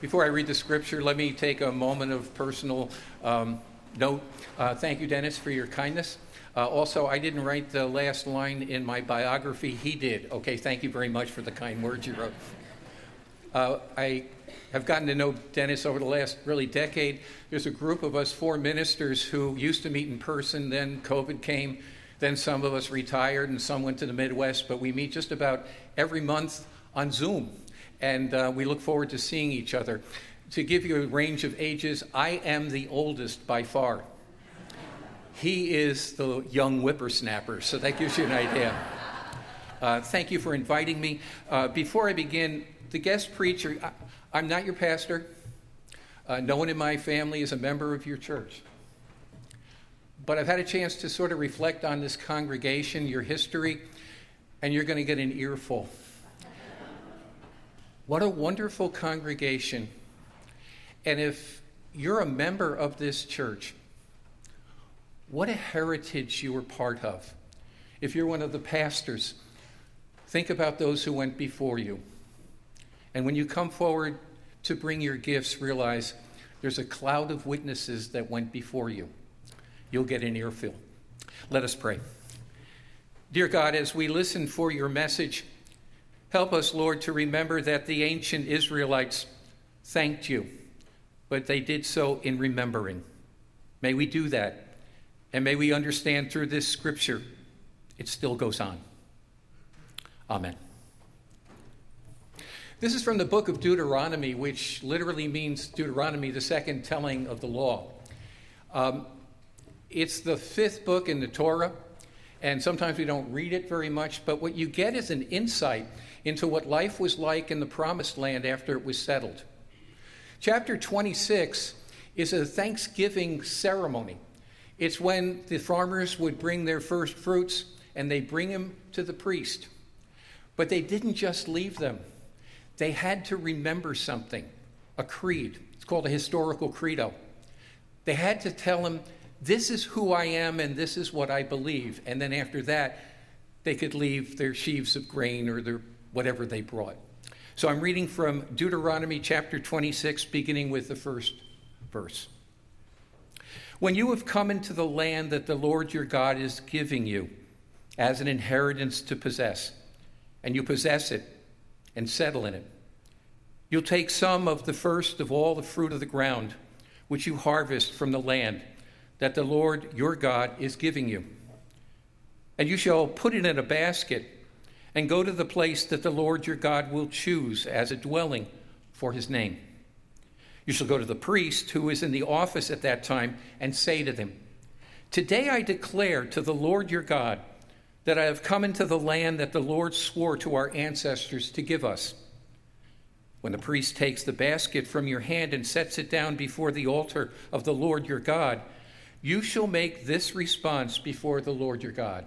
Before I read the scripture, let me take a moment of personal um, note. Uh, thank you, Dennis, for your kindness. Uh, also, I didn't write the last line in my biography. He did. Okay, thank you very much for the kind words you wrote. Uh, I have gotten to know Dennis over the last really decade. There's a group of us, four ministers, who used to meet in person. Then COVID came. Then some of us retired and some went to the Midwest. But we meet just about every month on Zoom. And uh, we look forward to seeing each other. To give you a range of ages, I am the oldest by far. He is the young whippersnapper, so that gives you an idea. Uh, thank you for inviting me. Uh, before I begin, the guest preacher, I, am not your pastor. Uh, no one in my family is a member of your church. But I've had a chance to sort of reflect on this congregation, your history, and you're going to get an earful. What a wonderful congregation. And if you're a member of this church, what a heritage you were part of. If you're one of the pastors, think about those who went before you. And when you come forward to bring your gifts, realize there's a cloud of witnesses that went before you. You'll get an earful. Let us pray. Dear God, as we listen for your message, help us, Lord, to remember that the ancient Israelites thanked you, but they did so in remembering. May we do that and may we understand through this scripture, it still goes on. Amen. This is from the book of Deuteronomy, which literally means Deuteronomy, the second telling of the law. Um, it's the fifth book in the Torah, and sometimes we don't read it very much, but what you get is an insight into what life was like in the promised land after it was settled. Chapter 26 is a Thanksgiving ceremony. It's when the farmers would bring their first fruits and they bring them to the priest. But they didn't just leave them, they had to remember something a creed. It's called a historical credo. They had to tell him, This is who I am and this is what I believe. And then after that, they could leave their sheaves of grain or their whatever they brought. So I'm reading from Deuteronomy chapter 26, beginning with the first verse. When you have come into the land that the Lord your God is giving you as an inheritance to possess, and you possess it and settle in it, you'll take some of the first of all the fruit of the ground, which you harvest from the land that the Lord your God is giving you. And you shall put it in a basket and go to the place that the Lord your God will choose as a dwelling for his name. You shall go to the priest who is in the office at that time and say to them, Today I declare to the Lord your God that I have come into the land that the Lord swore to our ancestors to give us. When the priest takes the basket from your hand and sets it down before the altar of the Lord your God, you shall make this response before the Lord your God.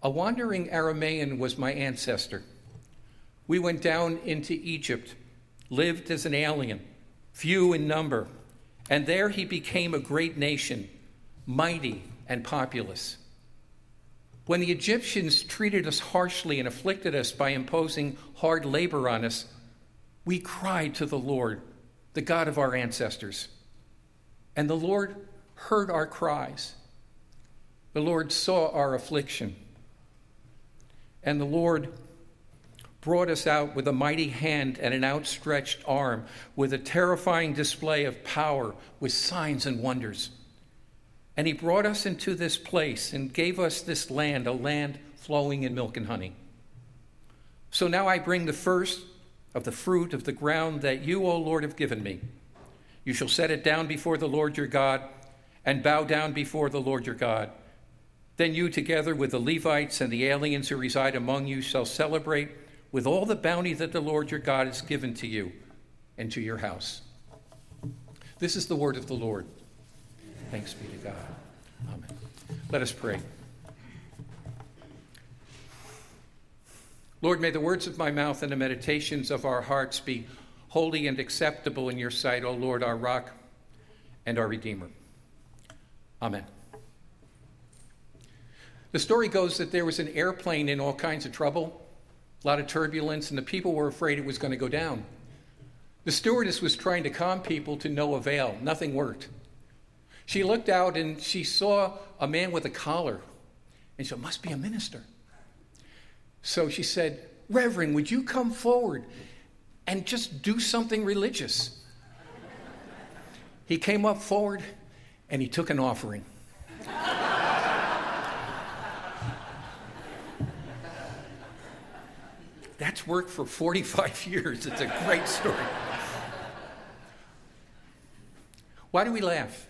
A wandering Aramaean was my ancestor. We went down into Egypt lived as an alien, few in number, and there he became a great nation, mighty and populous. When the Egyptians treated us harshly and afflicted us by imposing hard labor on us, we cried to the Lord, the God of our ancestors. And the Lord heard our cries. The Lord saw our affliction. And the Lord brought us out with a mighty hand and an outstretched arm, with a terrifying display of power, with signs and wonders. And he brought us into this place and gave us this land, a land flowing in milk and honey. So now I bring the first of the fruit of the ground that you, O Lord, have given me. You shall set it down before the Lord your God and bow down before the Lord your God. Then you, together with the Levites and the aliens who reside among you, shall celebrate with all the bounty that the Lord your God has given to you and to your house. This is the word of the Lord. Thanks be to God. Amen. Let us pray. Lord, may the words of my mouth and the meditations of our hearts be holy and acceptable in your sight, O Lord, our rock and our Redeemer. Amen. The story goes that there was an airplane in all kinds of trouble a lot of turbulence, and the people were afraid it was going to go down. The stewardess was trying to calm people to no avail. Nothing worked. She looked out and she saw a man with a collar, and she said, Must be a minister. So she said, Reverend, would you come forward and just do something religious? He came up forward and he took an offering. That's worked for 45 years. It's a great story. Why do we laugh?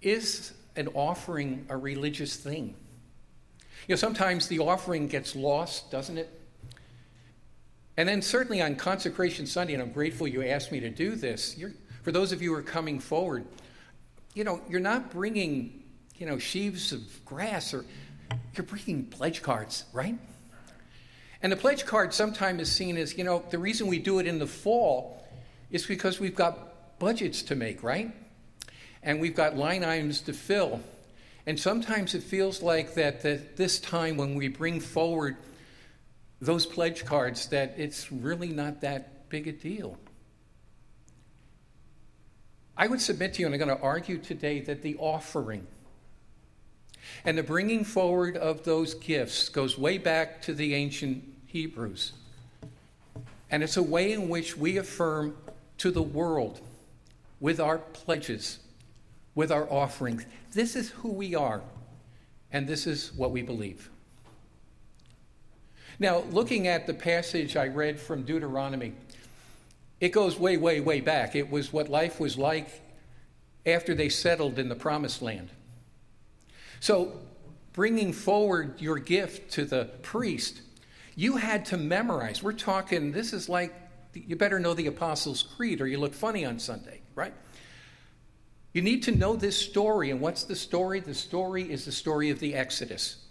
Is an offering a religious thing? You know, sometimes the offering gets lost, doesn't it? And then, certainly on Consecration Sunday, and I'm grateful you asked me to do this, for those of you who are coming forward, you know, you're not bringing, you know, sheaves of grass or you're bringing pledge cards, right? And the pledge card sometimes is seen as, you know, the reason we do it in the fall is because we've got budgets to make, right? And we've got line items to fill. And sometimes it feels like that, that this time when we bring forward those pledge cards, that it's really not that big a deal. I would submit to you, and I'm going to argue today, that the offering and the bringing forward of those gifts goes way back to the ancient Hebrews. And it's a way in which we affirm to the world with our pledges, with our offerings, this is who we are, and this is what we believe. Now, looking at the passage I read from Deuteronomy, it goes way, way, way back. It was what life was like after they settled in the promised land. So, bringing forward your gift to the priest, you had to memorize. We're talking, this is like, you better know the Apostles' Creed or you look funny on Sunday, right? You need to know this story. And what's the story? The story is the story of the Exodus.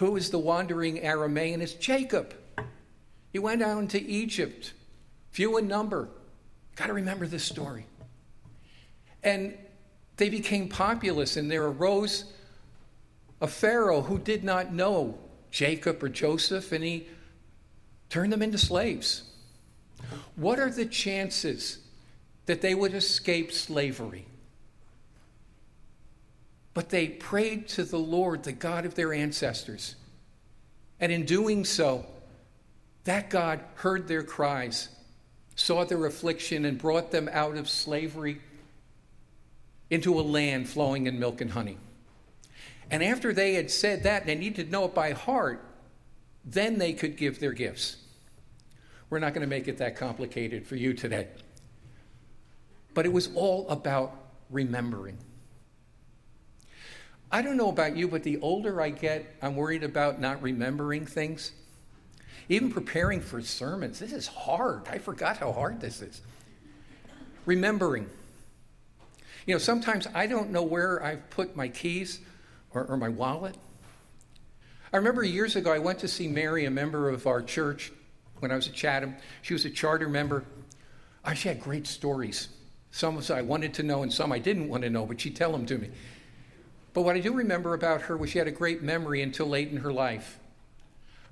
Who is the wandering Aramaean? It's Jacob. He went down to Egypt, few in number. Got to remember this story. And they became populous, and there arose a Pharaoh who did not know Jacob or Joseph, and he turned them into slaves. What are the chances that they would escape slavery. But they prayed to the Lord, the God of their ancestors. And in doing so, that God heard their cries, saw their affliction, and brought them out of slavery into a land flowing in milk and honey. And after they had said that, they needed to know it by heart, then they could give their gifts. We're not going to make it that complicated for you today. But it was all about remembering. I don't know about you, but the older I get, I'm worried about not remembering things. Even preparing for sermons, this is hard. I forgot how hard this is. Remembering. You know, sometimes I don't know where I've put my keys or, or my wallet. I remember years ago, I went to see Mary, a member of our church, when I was at Chatham. She was a charter member. Oh, she had great stories. Some I wanted to know and some I didn't want to know, but she'd tell them to me. But what I do remember about her was she had a great memory until late in her life.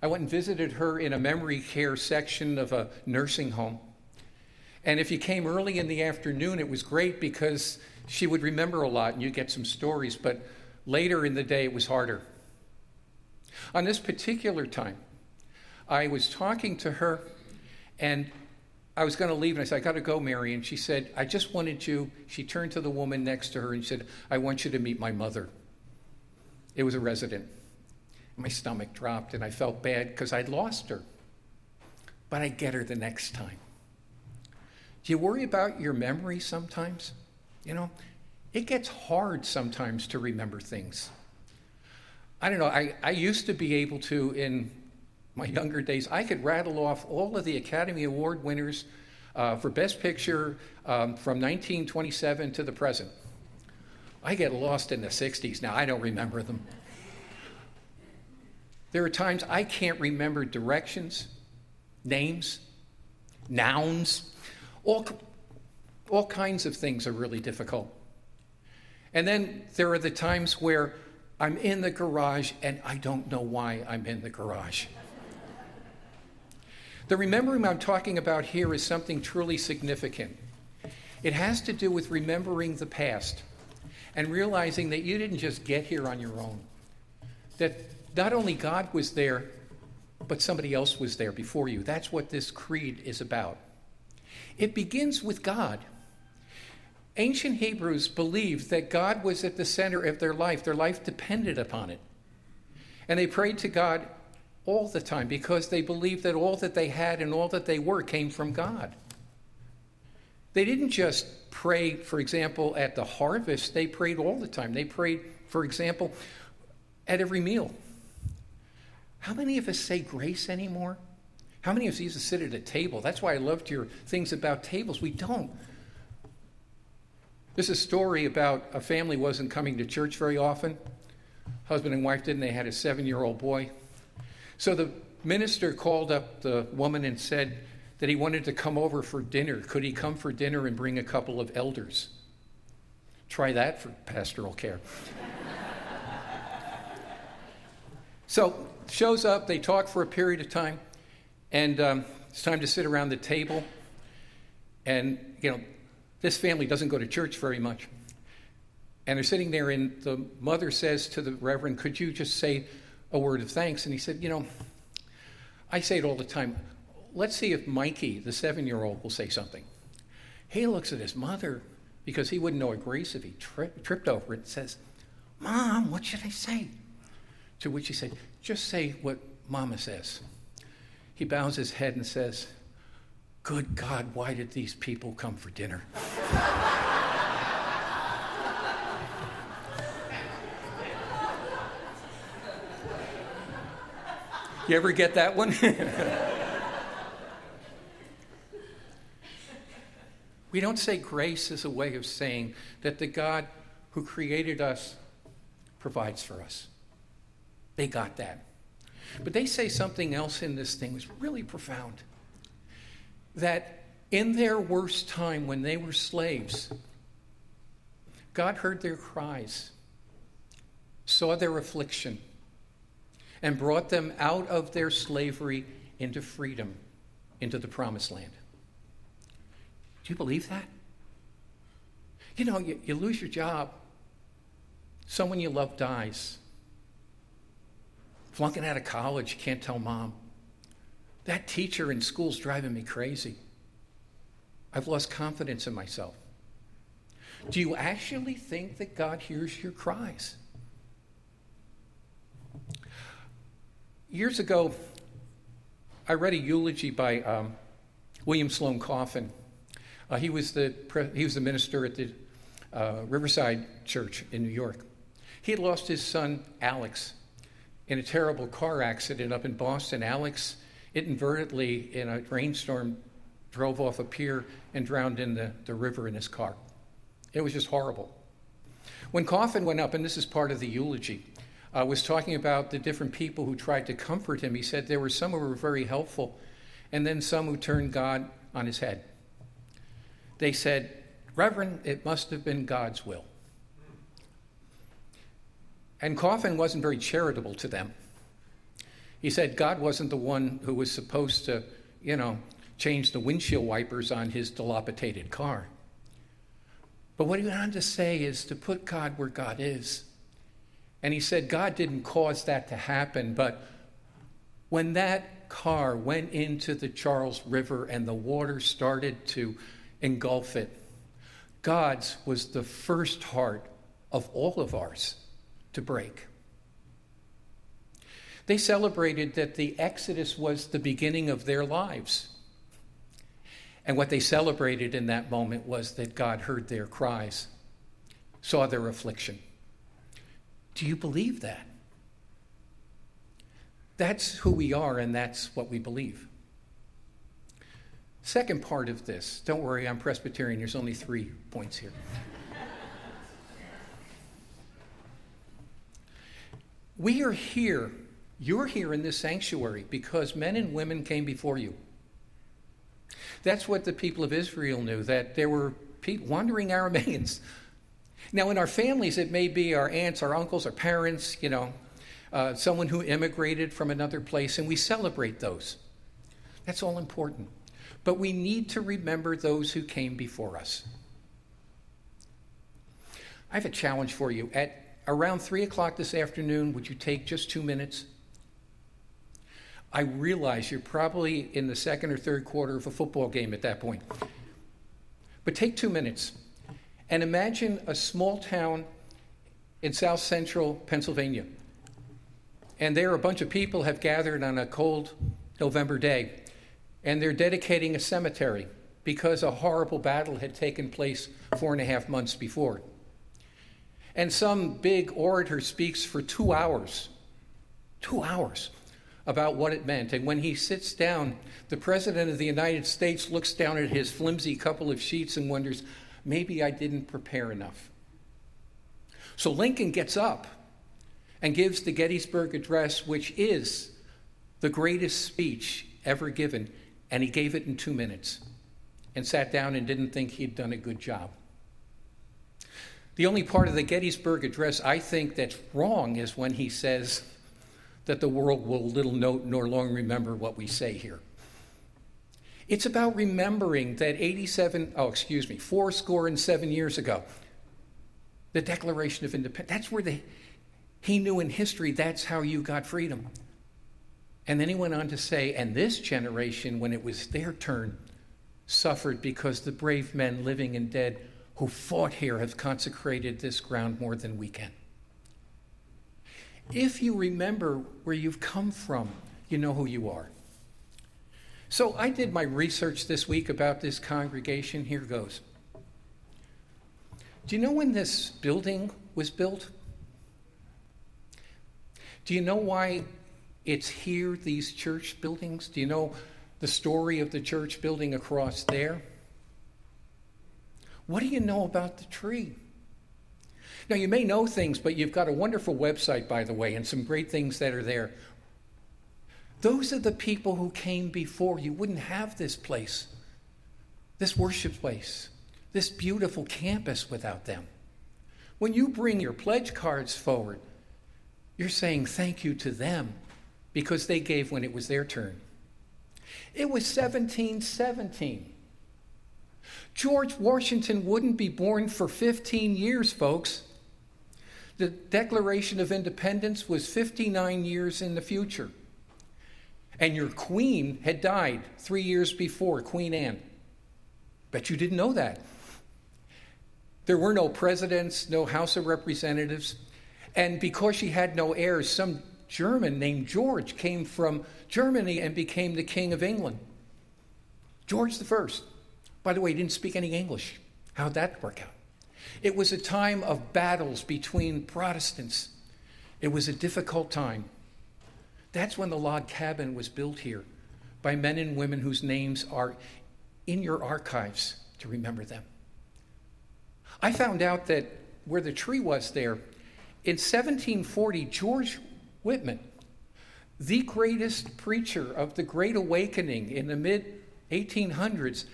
I went and visited her in a memory care section of a nursing home. And if you came early in the afternoon, it was great because she would remember a lot and you'd get some stories. But later in the day, it was harder. On this particular time, I was talking to her, and I was going to leave, and I said, I got to go, Mary. And she said, I just wanted you. She turned to the woman next to her and said, I want you to meet my mother. It was a resident. My stomach dropped, and I felt bad because I'd lost her. But I get her the next time. Do you worry about your memory sometimes? You know, it gets hard sometimes to remember things. I don't know, I, I used to be able to, in my younger days, I could rattle off all of the Academy Award winners uh, for Best Picture um, from 1927 to the present. I get lost in the 60s now, I don't remember them. There are times I can't remember directions, names, nouns, all, all kinds of things are really difficult. And then there are the times where I'm in the garage and I don't know why I'm in the garage. The remembering I'm talking about here is something truly significant. It has to do with remembering the past and realizing that you didn't just get here on your own. That not only God was there, but somebody else was there before you. That's what this creed is about. It begins with God. Ancient Hebrews believed that God was at the center of their life, their life depended upon it. And they prayed to God all the time because they believed that all that they had and all that they were came from God. They didn't just pray, for example, at the harvest, they prayed all the time. They prayed, for example, at every meal. How many of us say grace anymore? How many of us sit at a table? That's why I loved your things about tables. We don't. This is a story about a family wasn't coming to church very often. Husband and wife didn't. They had a seven year old boy. So the minister called up the woman and said that he wanted to come over for dinner. Could he come for dinner and bring a couple of elders? Try that for pastoral care. so shows up, they talk for a period of time, and um, it's time to sit around the table. And, you know, this family doesn't go to church very much. And they're sitting there, and the mother says to the reverend, Could you just say a word of thanks. And he said, You know, I say it all the time. Let's see if Mikey, the seven year old, will say something. He looks at his mother because he wouldn't know a grace if he tri- tripped over it and says, Mom, what should I say? To which he said, Just say what Mama says. He bows his head and says, Good God, why did these people come for dinner? You ever get that one? we don't say grace as a way of saying that the God who created us provides for us. They got that. But they say something else in this thing was really profound. That in their worst time, when they were slaves, God heard their cries, saw their affliction, and brought them out of their slavery into freedom, into the promised land. Do you believe that? You know, you, you lose your job, someone you love dies, flunking out of college, can't tell mom. That teacher in school's driving me crazy. I've lost confidence in myself. Do you actually think that God hears your cries? Years ago, I read a eulogy by um, William Sloane Coffin. Uh, he, was the pre- he was the minister at the uh, Riverside Church in New York. He had lost his son, Alex, in a terrible car accident up in Boston. Alex inadvertently, in a rainstorm, drove off a pier and drowned in the, the river in his car. It was just horrible. When Coffin went up, and this is part of the eulogy, uh, was talking about the different people who tried to comfort him. He said there were some who were very helpful, and then some who turned God on his head. They said, Reverend, it must have been God's will. And Coffin wasn't very charitable to them. He said God wasn't the one who was supposed to, you know, change the windshield wipers on his dilapidated car. But what he went on to say is to put God where God is and he said God didn't cause that to happen, but when that car went into the Charles River and the water started to engulf it, God's was the first heart of all of ours to break. They celebrated that the Exodus was the beginning of their lives. And what they celebrated in that moment was that God heard their cries, saw their affliction, do you believe that? That's who we are, and that's what we believe. Second part of this, don't worry, I'm Presbyterian, there's only three points here. we are here, you're here in this sanctuary because men and women came before you. That's what the people of Israel knew, that there were wandering Arameans now, in our families, it may be our aunts, our uncles, our parents, you know, uh, someone who immigrated from another place, and we celebrate those. That's all important. But we need to remember those who came before us. I have a challenge for you. At around 3 o'clock this afternoon, would you take just two minutes? I realize you're probably in the second or third quarter of a football game at that point. But take two minutes and imagine a small town in south central Pennsylvania. And there, a bunch of people have gathered on a cold November day, and they're dedicating a cemetery because a horrible battle had taken place four and a half months before. And some big orator speaks for two hours, two hours, about what it meant. And when he sits down, the President of the United States looks down at his flimsy couple of sheets and wonders, maybe I didn't prepare enough. So Lincoln gets up and gives the Gettysburg Address, which is the greatest speech ever given, and he gave it in two minutes and sat down and didn't think he'd done a good job. The only part of the Gettysburg Address I think that's wrong is when he says that the world will little note nor long remember what we say here. It's about remembering that 87, oh, excuse me, four score and seven years ago, the Declaration of Independence, that's where the, he knew in history that's how you got freedom. And then he went on to say, and this generation, when it was their turn, suffered because the brave men living and dead who fought here have consecrated this ground more than we can. If you remember where you've come from, you know who you are. So I did my research this week about this congregation. Here goes. Do you know when this building was built? Do you know why it's here, these church buildings? Do you know the story of the church building across there? What do you know about the tree? Now, you may know things, but you've got a wonderful website, by the way, and some great things that are there. Those are the people who came before. You wouldn't have this place, this worship place, this beautiful campus without them. When you bring your pledge cards forward, you're saying thank you to them because they gave when it was their turn. It was 1717. George Washington wouldn't be born for 15 years, folks. The Declaration of Independence was 59 years in the future. And your queen had died three years before, Queen Anne. Bet you didn't know that. There were no presidents, no House of Representatives. And because she had no heirs, some German named George came from Germany and became the King of England. George I. By the way, he didn't speak any English. How'd that work out? It was a time of battles between Protestants. It was a difficult time. That's when the log cabin was built here by men and women whose names are in your archives to remember them. I found out that where the tree was there, in 1740, George Whitefield, the greatest preacher of the Great Awakening in the mid 1800s,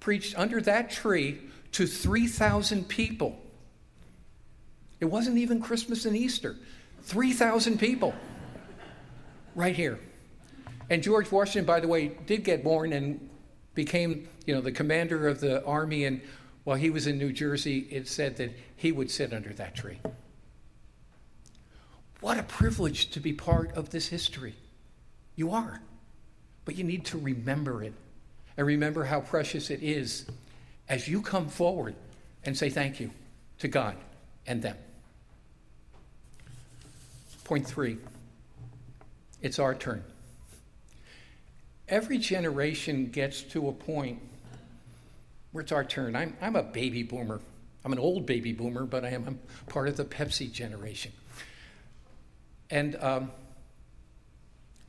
preached under that tree to 3,000 people. It wasn't even Christmas and Easter. 3,000 people right here. And George Washington, by the way, did get born and became, you know, the commander of the army. And while he was in New Jersey, it said that he would sit under that tree. What a privilege to be part of this history. You are. But you need to remember it and remember how precious it is as you come forward and say thank you to God and them. Point three it's our turn. Every generation gets to a point where it's our turn. I'm, I'm a baby boomer. I'm an old baby boomer, but I am I'm part of the Pepsi generation. And um,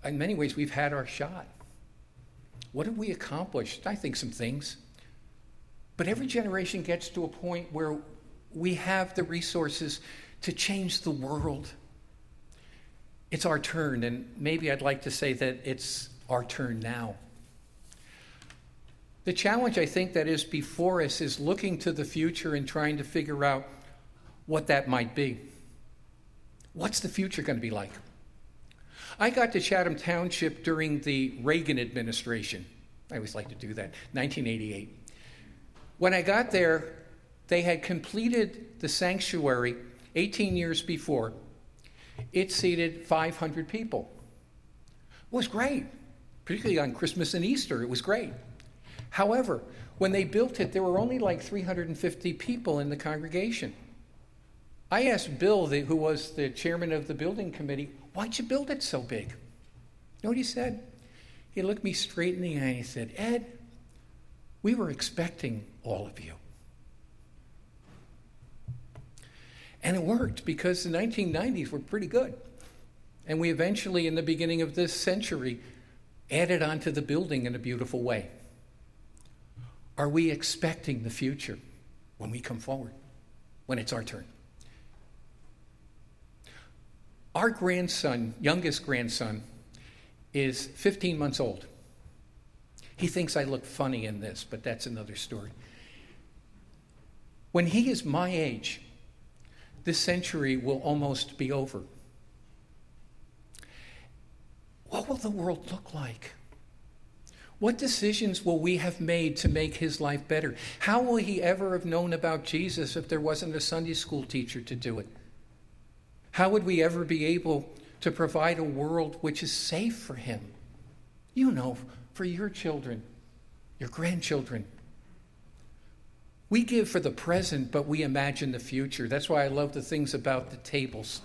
in many ways, we've had our shot. What have we accomplished? I think some things. But every generation gets to a point where we have the resources to change the world it's our turn, and maybe I'd like to say that it's our turn now. The challenge I think that is before us is looking to the future and trying to figure out what that might be. What's the future going to be like? I got to Chatham Township during the Reagan administration. I always like to do that, 1988. When I got there, they had completed the sanctuary 18 years before. It seated 500 people. It was great, particularly on Christmas and Easter. It was great. However, when they built it, there were only like 350 people in the congregation. I asked Bill, the, who was the chairman of the building committee, why'd you build it so big? You know what he said? He looked me straight in the eye and he said, Ed, we were expecting all of you. And it worked because the 1990s were pretty good. And we eventually, in the beginning of this century, added onto the building in a beautiful way. Are we expecting the future when we come forward, when it's our turn? Our grandson, youngest grandson, is 15 months old. He thinks I look funny in this, but that's another story. When he is my age, this century will almost be over. What will the world look like? What decisions will we have made to make his life better? How will he ever have known about Jesus if there wasn't a Sunday school teacher to do it? How would we ever be able to provide a world which is safe for him? You know, for your children, your grandchildren. We give for the present, but we imagine the future. That's why I love the things about the tables.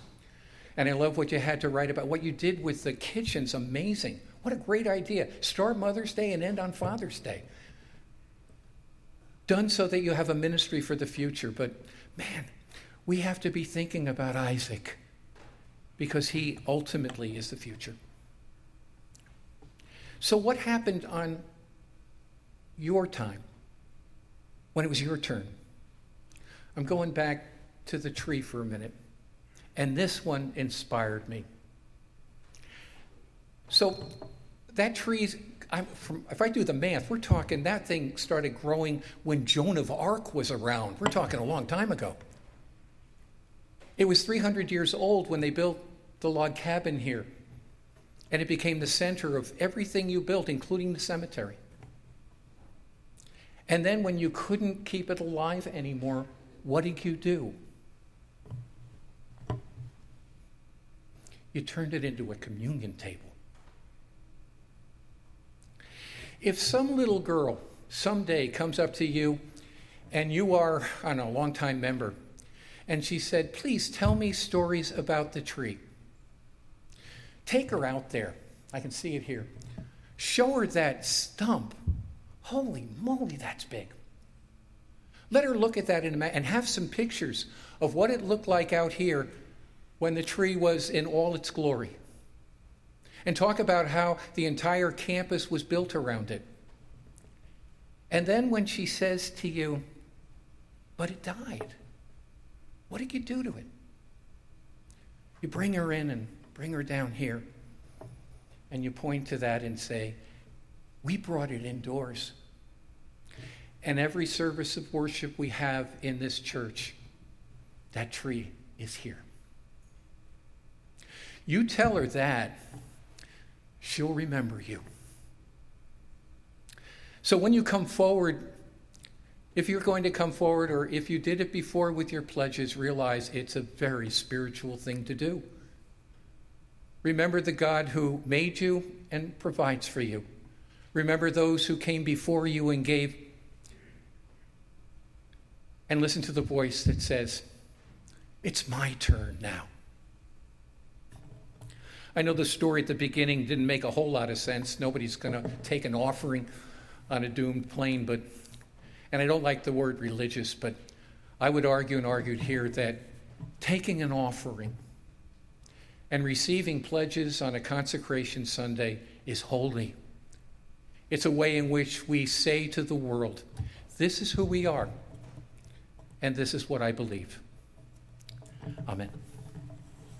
And I love what you had to write about. What you did with the kitchen's amazing. What a great idea. Start Mother's Day and end on Father's Day. Done so that you have a ministry for the future. But man, we have to be thinking about Isaac because he ultimately is the future. So, what happened on your time when it was your turn? I'm going back to the tree for a minute, and this one inspired me. So that tree's, I'm from, if I do the math, we're talking that thing started growing when Joan of Arc was around. We're talking a long time ago. It was 300 years old when they built the log cabin here, and it became the center of everything you built, including the cemetery. And then when you couldn't keep it alive anymore, what did you do? You turned it into a communion table. If some little girl someday comes up to you and you are, I know, a long-time member, and she said, Please tell me stories about the tree. Take her out there. I can see it here. Show her that stump. Holy moly, that's big. Let her look at that and have some pictures of what it looked like out here when the tree was in all its glory and talk about how the entire campus was built around it. And then when she says to you, but it died, what did you do to it? You bring her in and bring her down here, and you point to that and say, We brought it indoors. And every service of worship we have in this church, that tree is here. You tell her that, she'll remember you. So when you come forward, if you're going to come forward or if you did it before with your pledges, realize it's a very spiritual thing to do. Remember the God who made you and provides for you. Remember those who came before you and gave. And listen to the voice that says, It's my turn now. I know the story at the beginning didn't make a whole lot of sense. Nobody's going to take an offering on a doomed plane, but, and I don't like the word religious, but I would argue and argued here that taking an offering and receiving pledges on a consecration Sunday is holy. It's a way in which we say to the world, This is who we are, and this is what I believe. Amen.